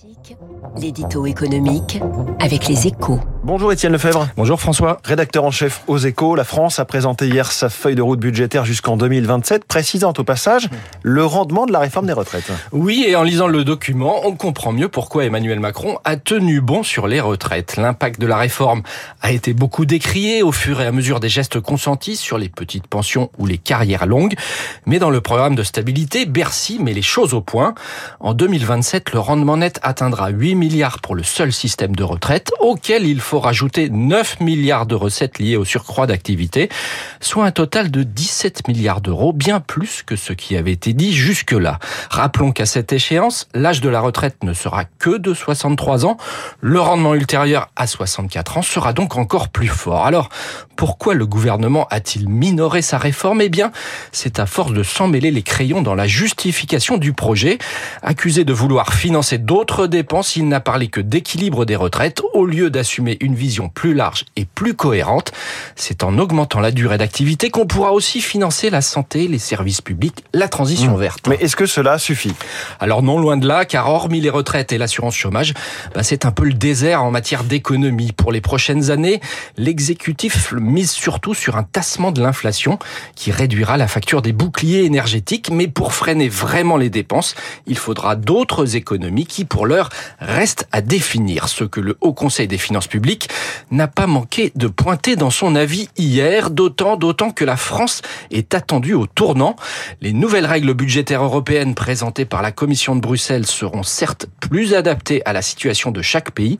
Classique, l'édito économique avec les échos. Bonjour Étienne Lefebvre. Bonjour François. Rédacteur en chef aux échos, la France a présenté hier sa feuille de route budgétaire jusqu'en 2027, précisant au passage le rendement de la réforme des retraites. Oui, et en lisant le document, on comprend mieux pourquoi Emmanuel Macron a tenu bon sur les retraites. L'impact de la réforme a été beaucoup décrié au fur et à mesure des gestes consentis sur les petites pensions ou les carrières longues. Mais dans le programme de stabilité, Bercy met les choses au point. En 2027, le rendement net atteindra 8 milliards pour le seul système de retraite, auquel il faut rajouter 9 milliards de recettes liées au surcroît d'activité, soit un total de 17 milliards d'euros, bien plus que ce qui avait été dit jusque-là. Rappelons qu'à cette échéance, l'âge de la retraite ne sera que de 63 ans. Le rendement ultérieur à 64 ans sera donc encore plus fort. Alors, pourquoi le gouvernement a-t-il minoré sa réforme? Eh bien, c'est à force de s'emmêler les crayons dans la justification du projet. Accusé de vouloir financer d'autres dépenses, il n'a parlé que d'équilibre des retraites au lieu d'assumer une vision plus large et plus cohérente. C'est en augmentant la durée d'activité qu'on pourra aussi financer la santé, les services publics, la transition verte. Mais est-ce que cela suffit? Alors non, loin de là, car hormis les retraites et l'assurance chômage, bah, c'est un peu le désert en matière d'économie. Pour les prochaines années, l'exécutif mise surtout sur un tassement de l'inflation qui réduira la facture des boucliers énergétiques. Mais pour freiner vraiment les dépenses, il faudra d'autres économies qui, pour restent à définir. Ce que le Haut Conseil des finances publiques n'a pas manqué de pointer dans son avis hier, d'autant, d'autant que la France est attendue au tournant. Les nouvelles règles budgétaires européennes présentées par la Commission de Bruxelles seront certes plus adaptées à la situation de chaque pays,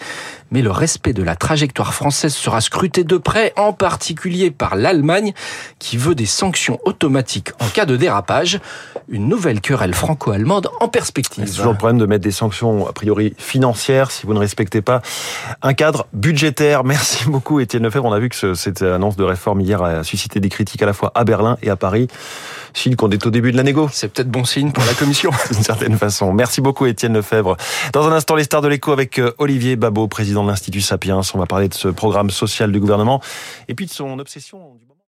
mais le respect de la trajectoire française sera scruté de près, en particulier par l'Allemagne, qui veut des sanctions automatiques en cas de dérapage. Une nouvelle querelle franco-allemande en perspective. C'est toujours le problème de mettre des sanctions, priori financières, si vous ne respectez pas un cadre budgétaire. Merci beaucoup Étienne Lefebvre. On a vu que cette annonce de réforme hier a suscité des critiques à la fois à Berlin et à Paris. Signe qu'on est au début de la négo. C'est peut-être bon signe pour la commission. D'une certaine façon. Merci beaucoup Étienne Lefebvre. Dans un instant, les stars de l'écho avec Olivier Babot, président de l'Institut Sapiens. On va parler de ce programme social du gouvernement et puis de son obsession du moment.